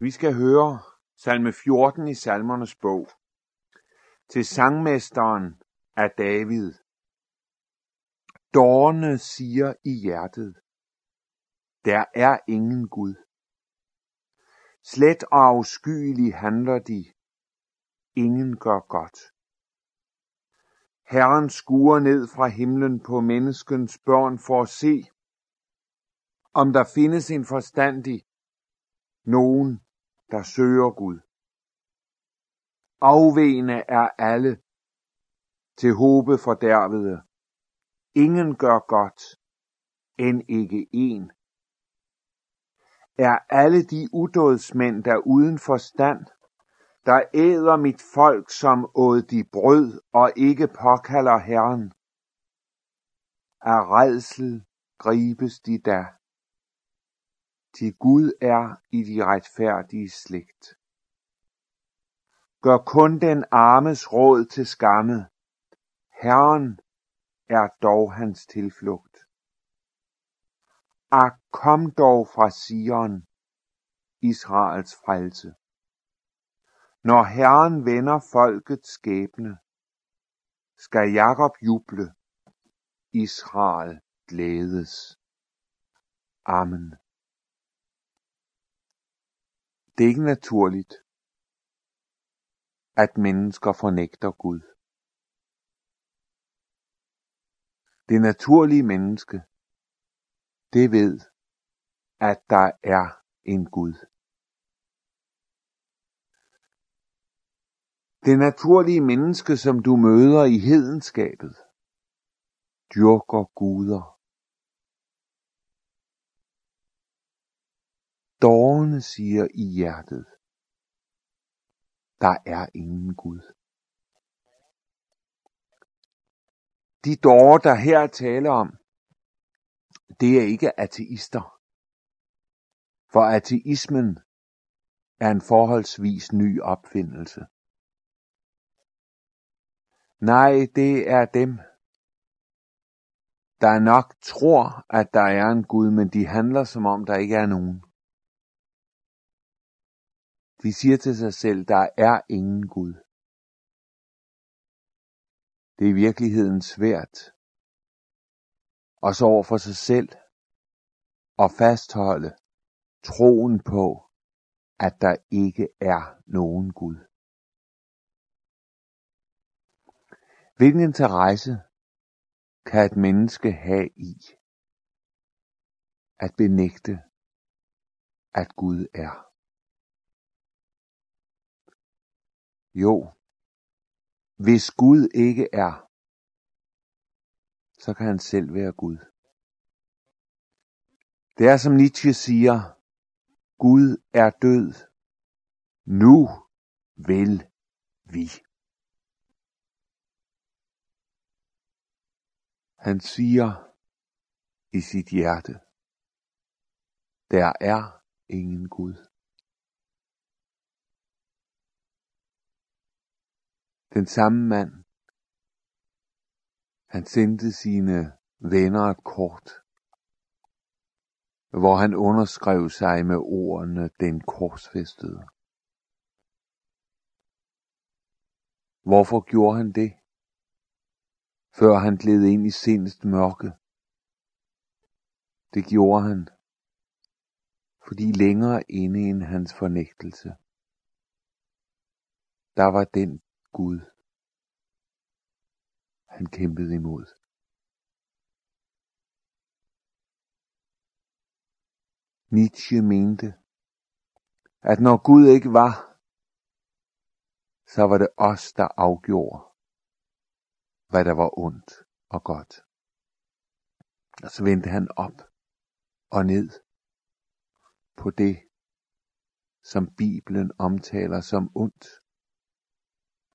Vi skal høre salme 14 i salmernes bog. Til sangmesteren af David. Dårne siger i hjertet, der er ingen Gud. Slet og afskyelig handler de, ingen gør godt. Herren skuer ned fra himlen på menneskens børn for at se, om der findes en forstandig, nogen, der søger Gud. Afvigende er alle til håbe for dervede. Ingen gør godt, end ikke en. Er alle de udådsmænd, der uden forstand, der æder mit folk som åd de brød og ikke påkalder Herren. Af redsel gribes de da. Thi Gud er i de retfærdige slægt. Gør kun den armes råd til skamme. Herren er dog hans tilflugt. Ak, kom dog fra Sion, Israels frelse. Når Herren vender folkets skæbne, skal Jakob juble, Israel glædes. Amen. Det er ikke naturligt, at mennesker fornægter Gud. Det naturlige menneske, det ved, at der er en Gud. Det naturlige menneske, som du møder i hedenskabet, dyrker guder. Dårne siger i hjertet, der er ingen Gud. De dårer, der her taler om, det er ikke ateister. For ateismen er en forholdsvis ny opfindelse. Nej, det er dem, der nok tror, at der er en Gud, men de handler som om der ikke er nogen. De siger til sig selv, der er ingen Gud. Det er i virkeligheden svært. Og så over for sig selv at fastholde troen på, at der ikke er nogen Gud. Hvilken interesse kan et menneske have i at benægte, at Gud er? Jo, hvis Gud ikke er, så kan han selv være Gud. Det er som Nietzsche siger, Gud er død. Nu vil vi. Han siger i sit hjerte, der er ingen Gud. Den samme mand, han sendte sine venner et kort, hvor han underskrev sig med ordene den korsfæstede. Hvorfor gjorde han det? Før han gled ind i sindets mørke. Det gjorde han, fordi længere inde end hans fornægtelse, der var den Gud, han kæmpede imod. Nietzsche mente, at når Gud ikke var, så var det os, der afgjorde, hvad der var ondt og godt. Og så vendte han op og ned på det, som Bibelen omtaler som ondt,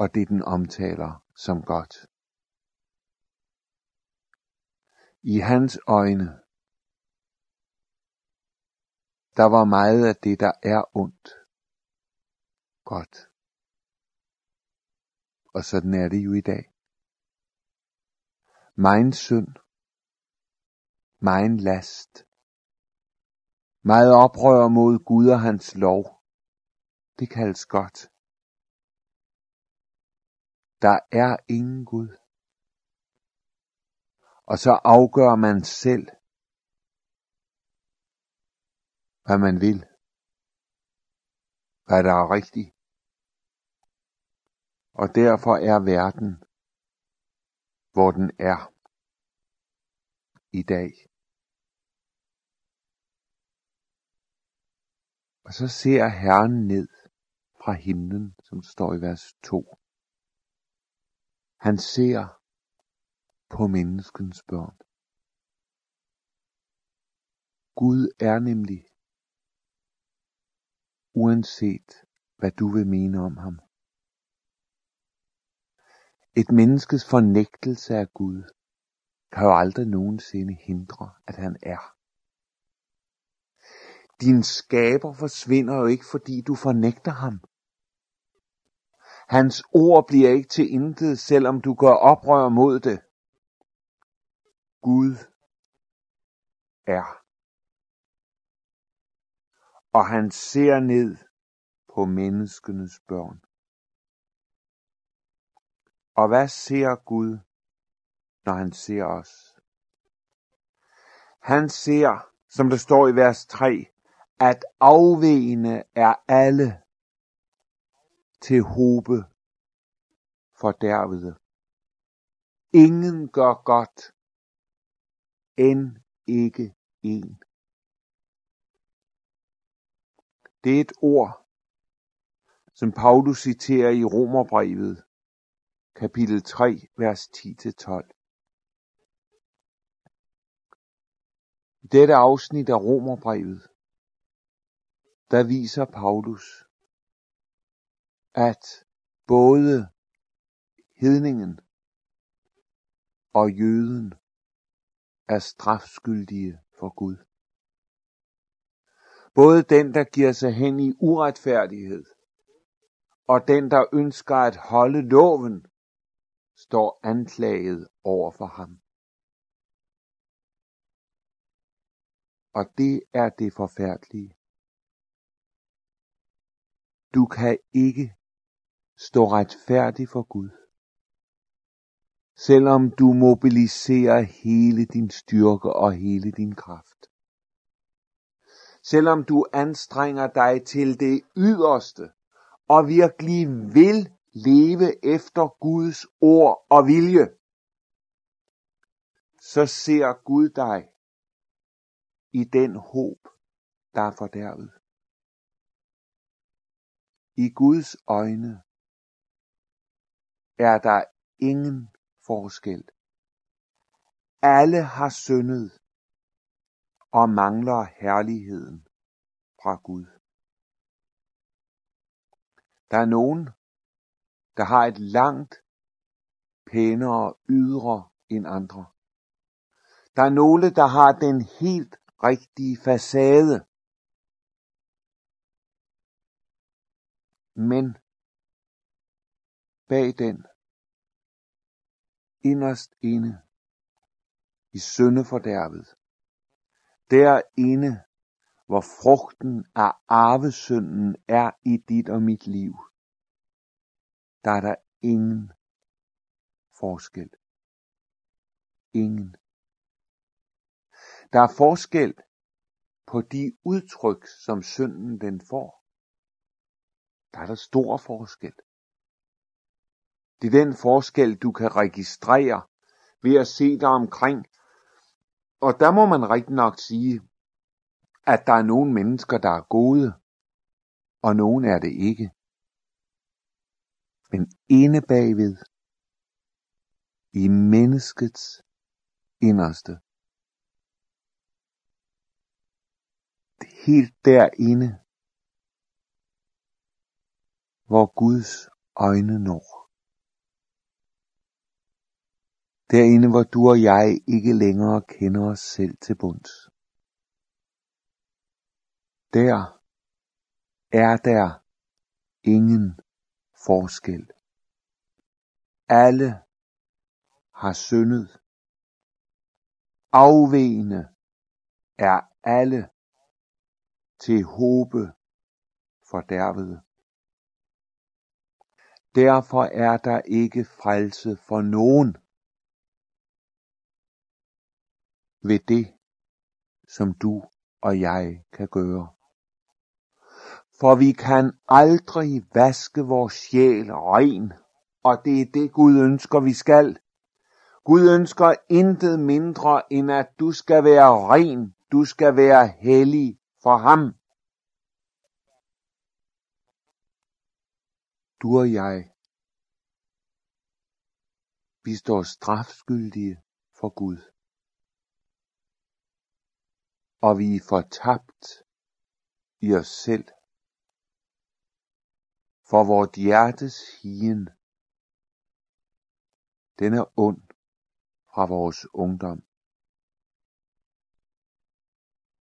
og det den omtaler som godt. I hans øjne, der var meget af det, der er ondt, godt. Og sådan er det jo i dag. Mein synd, mein last, meget oprør mod Gud og hans lov, det kaldes godt. Der er ingen Gud. Og så afgør man selv, hvad man vil. Hvad der er rigtigt. Og derfor er verden, hvor den er i dag. Og så ser Herren ned fra himlen, som står i vers 2. Han ser på menneskens børn. Gud er nemlig, uanset hvad du vil mene om ham. Et menneskes fornægtelse af Gud kan jo aldrig nogensinde hindre, at han er. Din skaber forsvinder jo ikke, fordi du fornægter ham. Hans ord bliver ikke til intet, selvom du gør oprør mod det. Gud er. Og han ser ned på menneskenes børn. Og hvad ser Gud, når han ser os? Han ser, som der står i vers 3, at afvigende er alle til hobe derved. Ingen gør godt, end ikke en. Det er et ord, som Paulus citerer i Romerbrevet, kapitel 3, vers 10-12. I dette afsnit af Romerbrevet, der viser Paulus, at både hedningen og jøden er strafskyldige for Gud. Både den, der giver sig hen i uretfærdighed, og den, der ønsker at holde loven, står anklaget over for ham. Og det er det forfærdelige. Du kan ikke stå retfærdig for Gud, selvom du mobiliserer hele din styrke og hele din kraft. Selvom du anstrenger dig til det yderste og virkelig vil leve efter Guds ord og vilje, så ser Gud dig i den håb, der er fordærvet. I Guds øjne er der ingen forskel. Alle har syndet og mangler herligheden fra Gud. Der er nogen, der har et langt pænere ydre end andre. Der er nogle, der har den helt rigtige facade. Men bag den, inderst inde, i syndefordærvet, derinde, hvor frugten af arvesynden er i dit og mit liv, der er der ingen forskel. Ingen. Der er forskel på de udtryk, som synden den får. Der er der stor forskel. Det er den forskel, du kan registrere ved at se dig omkring. Og der må man rigtig nok sige, at der er nogle mennesker, der er gode, og nogle er det ikke. Men inde bagved, i menneskets inderste, helt derinde, hvor Guds øjne når. Derinde, hvor du og jeg ikke længere kender os selv til bunds. Der er der ingen forskel. Alle har syndet. Afvigende er alle til håbe for derved. Derfor er der ikke frelse for nogen ved det, som du og jeg kan gøre. For vi kan aldrig vaske vores sjæl ren, og det er det Gud ønsker, vi skal. Gud ønsker intet mindre, end at du skal være ren, du skal være hellig for ham. Du og jeg, vi står strafskyldige for Gud. Og vi er fortabt i os selv. For vort hjertes hien, den er ond fra vores ungdom.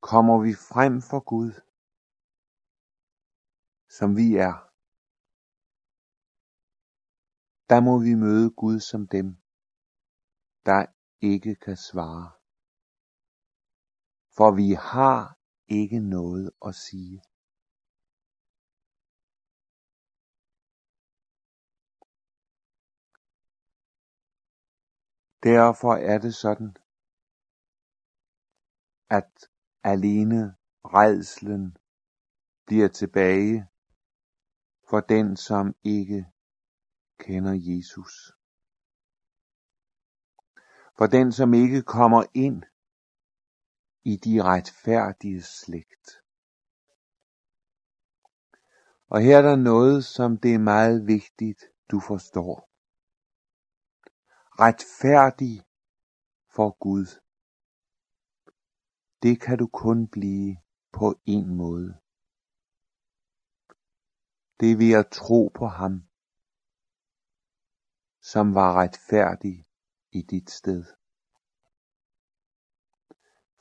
Kommer vi frem for Gud, som vi er, der må vi møde Gud som dem, der ikke kan svare. For vi har ikke noget at sige. Derfor er det sådan, at alene redslen bliver tilbage for den, som ikke kender Jesus. For den, som ikke kommer ind i de retfærdige slægt. Og her er der noget, som det er meget vigtigt, du forstår. Retfærdig for Gud. Det kan du kun blive på en måde. Det er ved at tro på ham som var retfærdig i dit sted.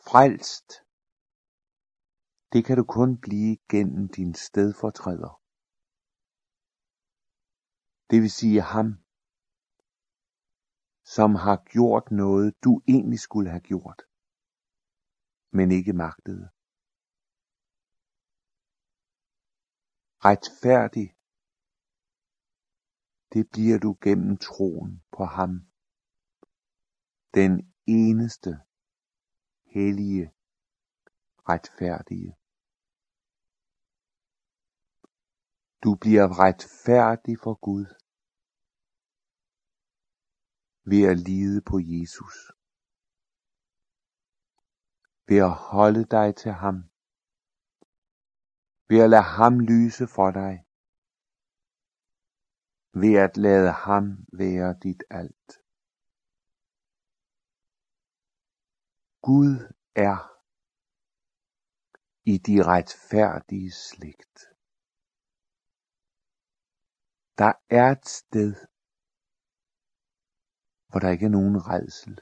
Frelst, det kan du kun blive gennem din stedfortræder. Det vil sige ham, som har gjort noget, du egentlig skulle have gjort, men ikke magtede. Retfærdig det bliver du gennem troen på ham. Den eneste, hellige, retfærdige. Du bliver retfærdig for Gud ved at lide på Jesus. Ved at holde dig til ham. Ved at lade ham lyse for dig ved at lade ham være dit alt. Gud er i de retfærdige slægt. Der er et sted, hvor der ikke er nogen redsel.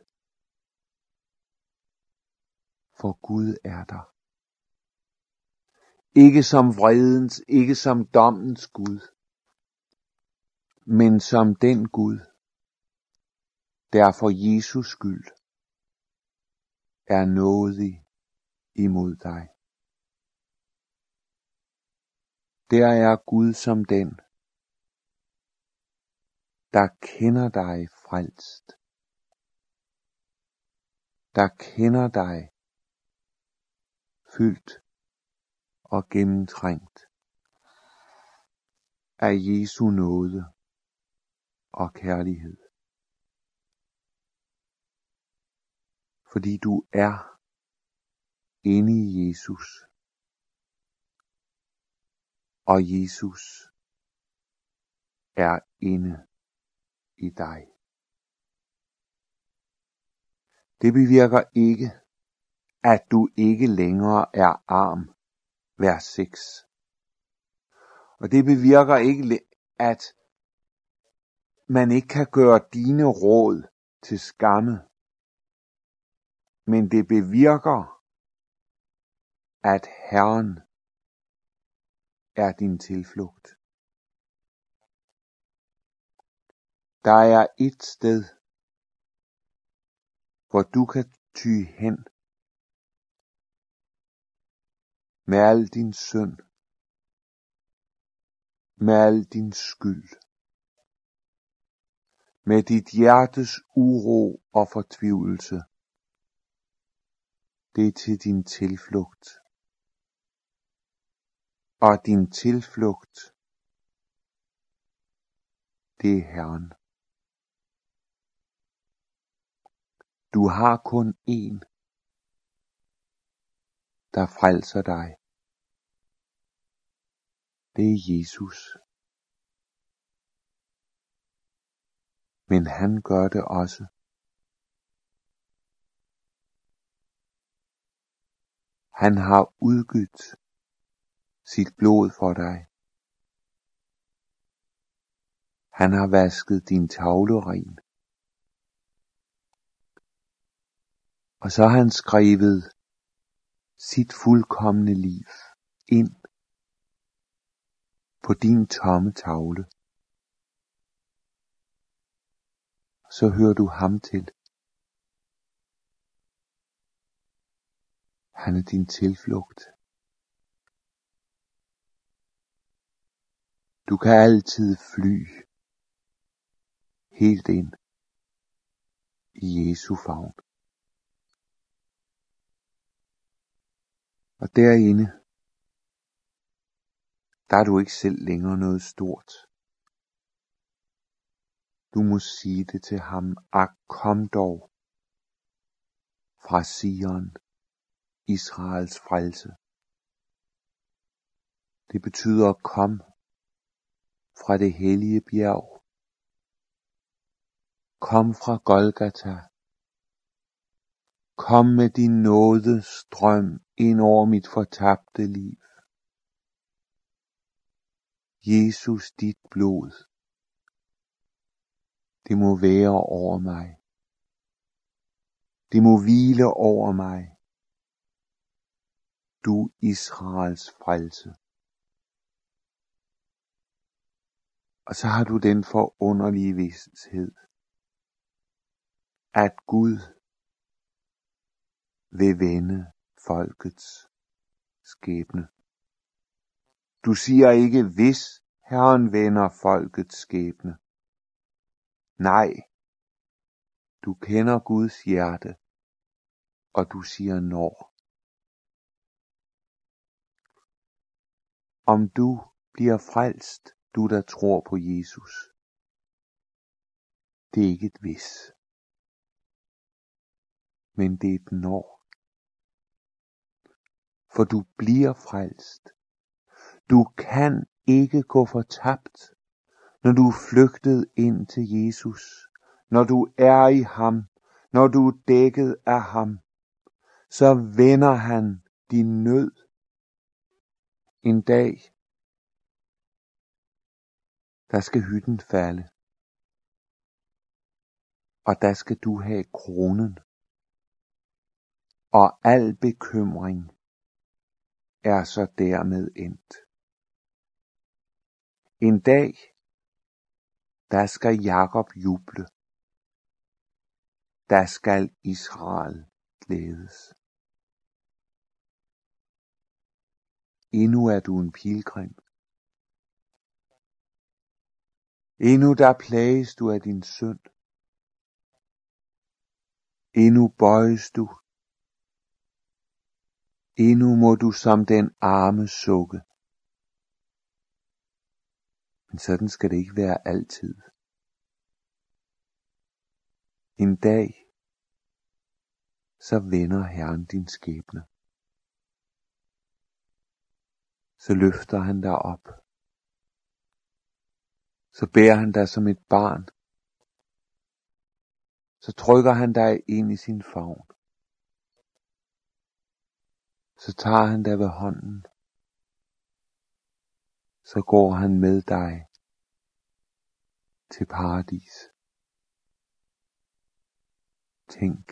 For Gud er der. Ikke som vredens, ikke som dommens Gud men som den Gud, der for Jesus skyld er nådig imod dig. Der er Gud som den, der kender dig frelst, der kender dig fyldt og gennemtrængt af Jesu nåde og kærlighed. Fordi du er inde i Jesus. Og Jesus er inde i dig. Det bevirker ikke, at du ikke længere er arm, vers 6. Og det bevirker ikke, at man ikke kan gøre dine råd til skamme, men det bevirker, at Herren er din tilflugt. Der er et sted, hvor du kan ty hen med al din synd, med al din skyld med dit hjertes uro og fortvivlelse. Det er til din tilflugt. Og din tilflugt, det er Herren. Du har kun én, der frelser dig. Det er Jesus. Men han gør det også. Han har udgydt sit blod for dig. Han har vasket din tavle ren. Og så har han skrevet sit fuldkommende liv ind på din tomme tavle. Så hører du ham til. Han er din tilflugt. Du kan altid fly helt ind i Jesu favn. Og derinde, der er du ikke selv længere noget stort. Du må sige det til ham, ak kom dog fra Sion, Israels frelse. Det betyder kom fra det hellige bjerg. Kom fra Golgata. Kom med din nåde strøm ind over mit fortabte liv. Jesus, dit blod, det må være over mig. Det må hvile over mig. Du Israels frelse. Og så har du den forunderlige vidshed, at Gud vil vende folkets skæbne. Du siger ikke, hvis Herren vender folkets skæbne. Nej, du kender Guds hjerte, og du siger når. Om du bliver frelst, du der tror på Jesus. Det er ikke et hvis, men det er et når. For du bliver frelst. Du kan ikke gå fortabt, når du er flygtet ind til Jesus, når du er i ham, når du er dækket af ham, så vender han din nød en dag. Der skal hytten falde, og der skal du have kronen, og al bekymring er så dermed endt. En dag, der skal Jakob juble. Der skal Israel glædes. Endnu er du en pilgrim. Endnu der plages du af din synd. Endnu bøjes du. Endnu må du som den arme sukke. Men sådan skal det ikke være altid. En dag, så vender Herren din skæbne. Så løfter han dig op. Så bærer han dig som et barn. Så trykker han dig ind i sin favn. Så tager han dig ved hånden så går han med dig til paradis. Tænk.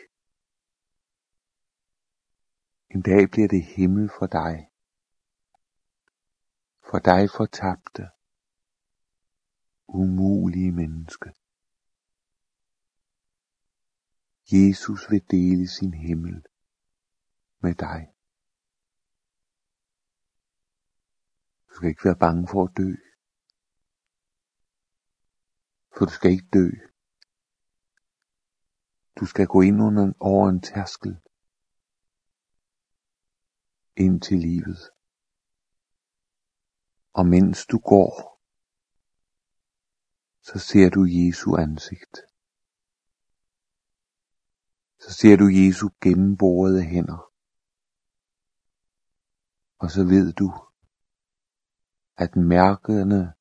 En dag bliver det himmel for dig. For dig fortabte, umulige menneske. Jesus vil dele sin himmel med dig. Du skal ikke være bange for at dø. For du skal ikke dø Du skal gå ind under, over en tærskel. Ind til livet. Og mens du går, så ser du Jesu ansigt. Så ser du Jesu gennemborede hænder. Og så ved du, at mærkerne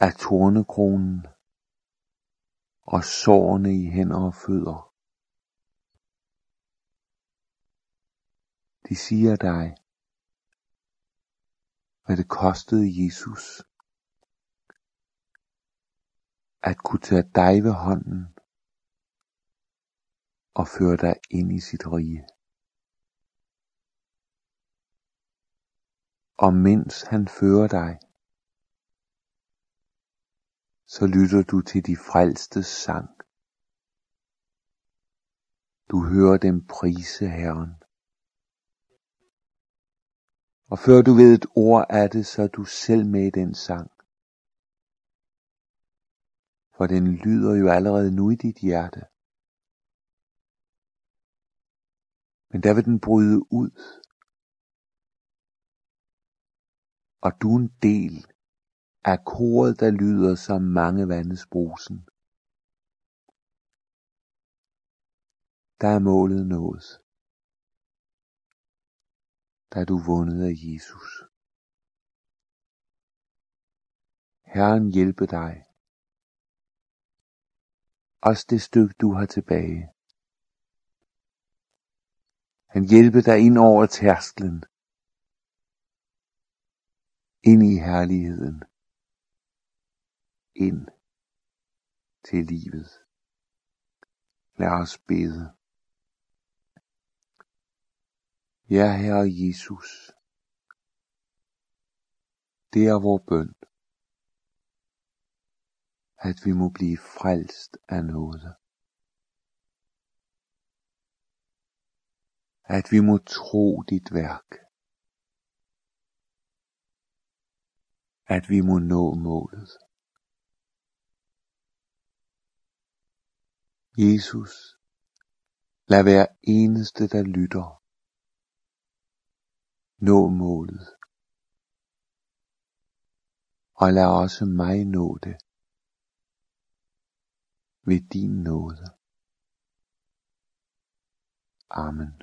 af tornekronen og sårene i hænder og fødder. De siger dig, hvad det kostede Jesus at kunne tage dig ved hånden og føre dig ind i sit rige. Og mens han fører dig, så lytter du til de frelstes sang. Du hører dem prise Herren. Og før du ved et ord af det, så er du selv med i den sang. For den lyder jo allerede nu i dit hjerte. Men der vil den bryde ud. Og du er en del af koret, der lyder som mange vandes brusen. Der er målet nået. Der er du vundet af Jesus. Herren hjælpe dig. Også det stykke du har tilbage. Han hjælpe dig ind over tærsklen. Ind i herligheden ind til livet. Lad os bede. Ja, Herre Jesus, det er vor bøn, at vi må blive frelst af noget. At vi må tro dit værk. At vi må nå målet. Jesus, lad hver eneste, der lytter, nå målet. Og lad også mig nå det ved din nåde. Amen.